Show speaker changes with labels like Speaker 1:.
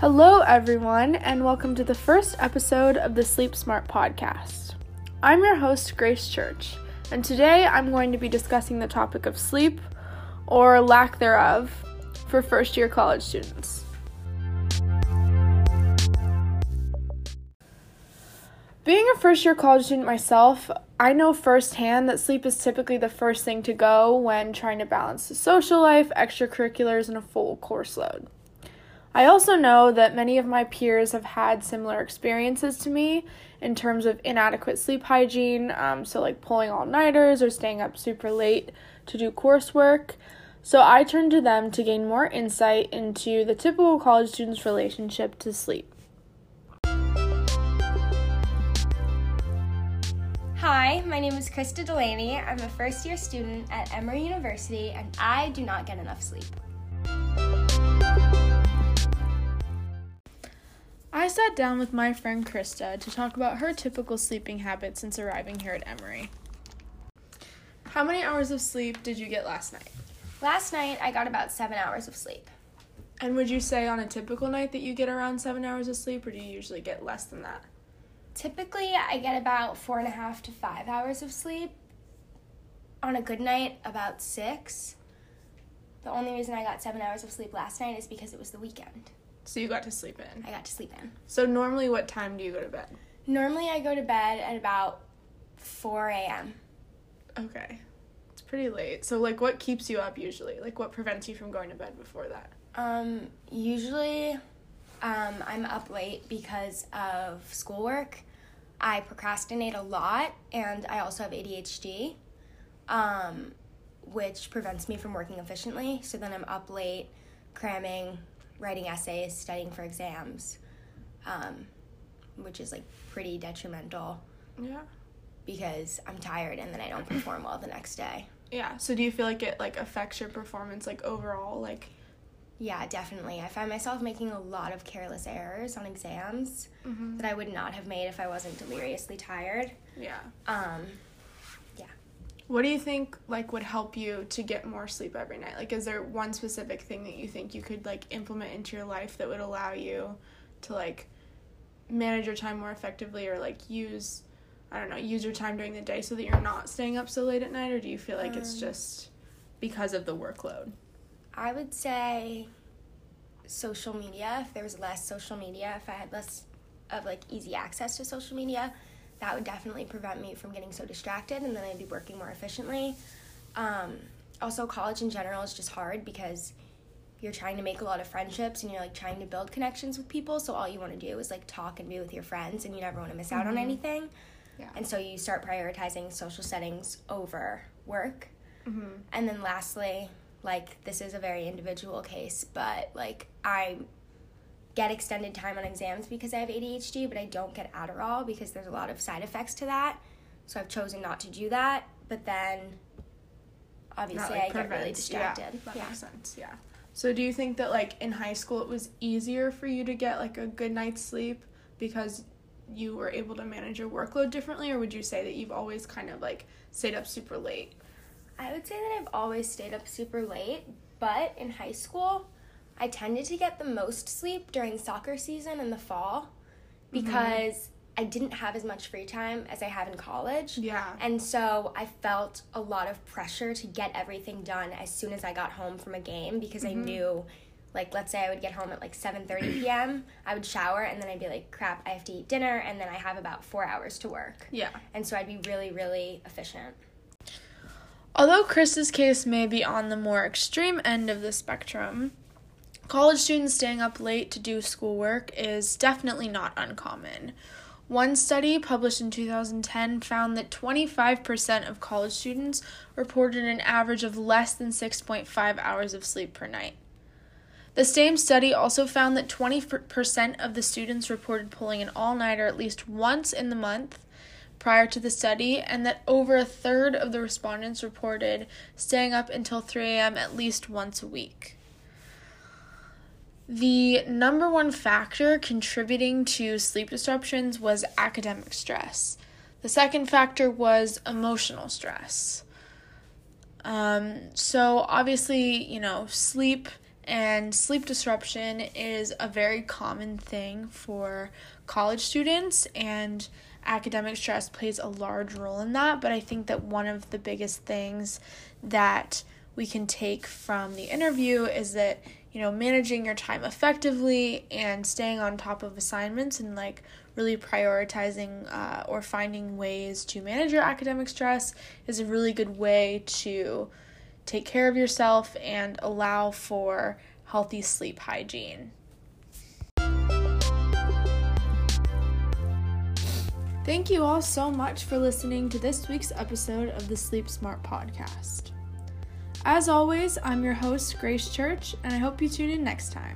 Speaker 1: Hello, everyone, and welcome to the first episode of the Sleep Smart podcast. I'm your host, Grace Church, and today I'm going to be discussing the topic of sleep, or lack thereof, for first year college students. Being a first year college student myself, I know firsthand that sleep is typically the first thing to go when trying to balance the social life, extracurriculars, and a full course load. I also know that many of my peers have had similar experiences to me in terms of inadequate sleep hygiene, um, so like pulling all nighters or staying up super late to do coursework. So I turned to them to gain more insight into the typical college student's relationship to sleep.
Speaker 2: Hi, my name is Krista Delaney. I'm a first year student at Emory University and I do not get enough sleep.
Speaker 1: I sat down with my friend Krista to talk about her typical sleeping habits since arriving here at Emory. How many hours of sleep did you get last night?
Speaker 2: Last night I got about seven hours of sleep.
Speaker 1: And would you say on a typical night that you get around seven hours of sleep, or do you usually get less than that?
Speaker 2: Typically, I get about four and a half to five hours of sleep. On a good night, about six. The only reason I got seven hours of sleep last night is because it was the weekend.
Speaker 1: So you got to sleep in.
Speaker 2: I got to sleep in.
Speaker 1: So normally, what time do you go to bed?
Speaker 2: Normally, I go to bed at about 4 a.m.
Speaker 1: Okay. It's pretty late. So like what keeps you up usually? Like what prevents you from going to bed before that?
Speaker 2: Um, usually, um, I'm up late because of schoolwork. I procrastinate a lot, and I also have ADHD, um, which prevents me from working efficiently. So then I'm up late, cramming, writing essays, studying for exams, um, which is like pretty detrimental
Speaker 1: Yeah.
Speaker 2: because I'm tired and then I don't perform well the next day.
Speaker 1: Yeah. So do you feel like it like affects your performance like overall like
Speaker 2: Yeah, definitely. I find myself making a lot of careless errors on exams
Speaker 1: Mhm.
Speaker 2: that I would not have made if I wasn't deliriously tired.
Speaker 1: yeah.
Speaker 2: Um,
Speaker 1: What do you think like would help you to get more sleep every night? Like is there one specific thing that you think you could like implement into your life that would allow you to like manage your time more effectively or like use I don't know, use your time during the day so that you're not staying up so late at night or do you feel like it's
Speaker 2: Um,
Speaker 1: just because of the workload?
Speaker 2: I would say social media. If there was less social media, if I had less of like easy access to social media, that would definitely prevent me from getting so distracted, and then I'd be working more efficiently. Um, also, college in general is just hard because you're trying to make a lot of friendships and you're like trying to build connections with people. So all you want to do is like talk and be with your friends, and you never want to miss out on
Speaker 1: Mhm.
Speaker 2: anything.
Speaker 1: Yeah.
Speaker 2: And so you start prioritizing social settings over work.
Speaker 1: Mm-hmm.
Speaker 2: And then lastly, like this is a very individual case, but like I get extended time on exams because I have ADHD, but I don't get Adderall because there's a lot of side effects to that. So I've chosen not to do that, but then obviously
Speaker 1: like,
Speaker 2: I get really distracted.
Speaker 1: Yeah, that
Speaker 2: Yeah.
Speaker 1: makes sense. Yeah. So do you think that like in high school it was easier for you to get like a good night's sleep because you were able to manage your workload differently or would you say that you've always kind of like stayed up super late?
Speaker 2: I would say that I've always stayed up super late, but in high school, I tended to get the most sleep during soccer season in the fall because I didn't have as much free time as I have in college.
Speaker 1: Yeah.
Speaker 2: And so I felt a lot of pressure to get everything done as soon as I got home from a game because I mm-hmm. knew like let's say I would get home at like 7:30 p.m. I would shower and then I'd be like crap, I have to eat dinner and then I have about 4 hours to work.
Speaker 1: Yeah.
Speaker 2: And so I'd be really really efficient.
Speaker 1: Although Krista's case may be on the more extreme end of the spectrum, college students staying up late to do schoolwork is definitely not uncommon. One study published in 2010 found that 25% of college students reported an average of less than 6.5 hours of sleep per night. The same study also found that 20% of the students reported pulling an all nighter at least once in the month prior to the study, and that over a third of the respondents reported staying up until 3 a.m. at least once a week. The number one factor contributing to sleep disruptions was academic stress. The second factor was emotional stress. Um, so, obviously, you know, sleep And sleep disruption is a very common thing for college students, and academic stress plays a large role in that. But I think that one of the biggest things that we can take from the interview is that you know managing your time effectively and staying on top of assignments and like really prioritizing uh, or finding ways to manage your academic stress is a really good way to take care of yourself and allow for healthy sleep hygiene. Thank you all so much for listening to this week's episode of the Sleep Smart Podcast. As always, I'm your host, Grace Church, and I hope you tune in next time.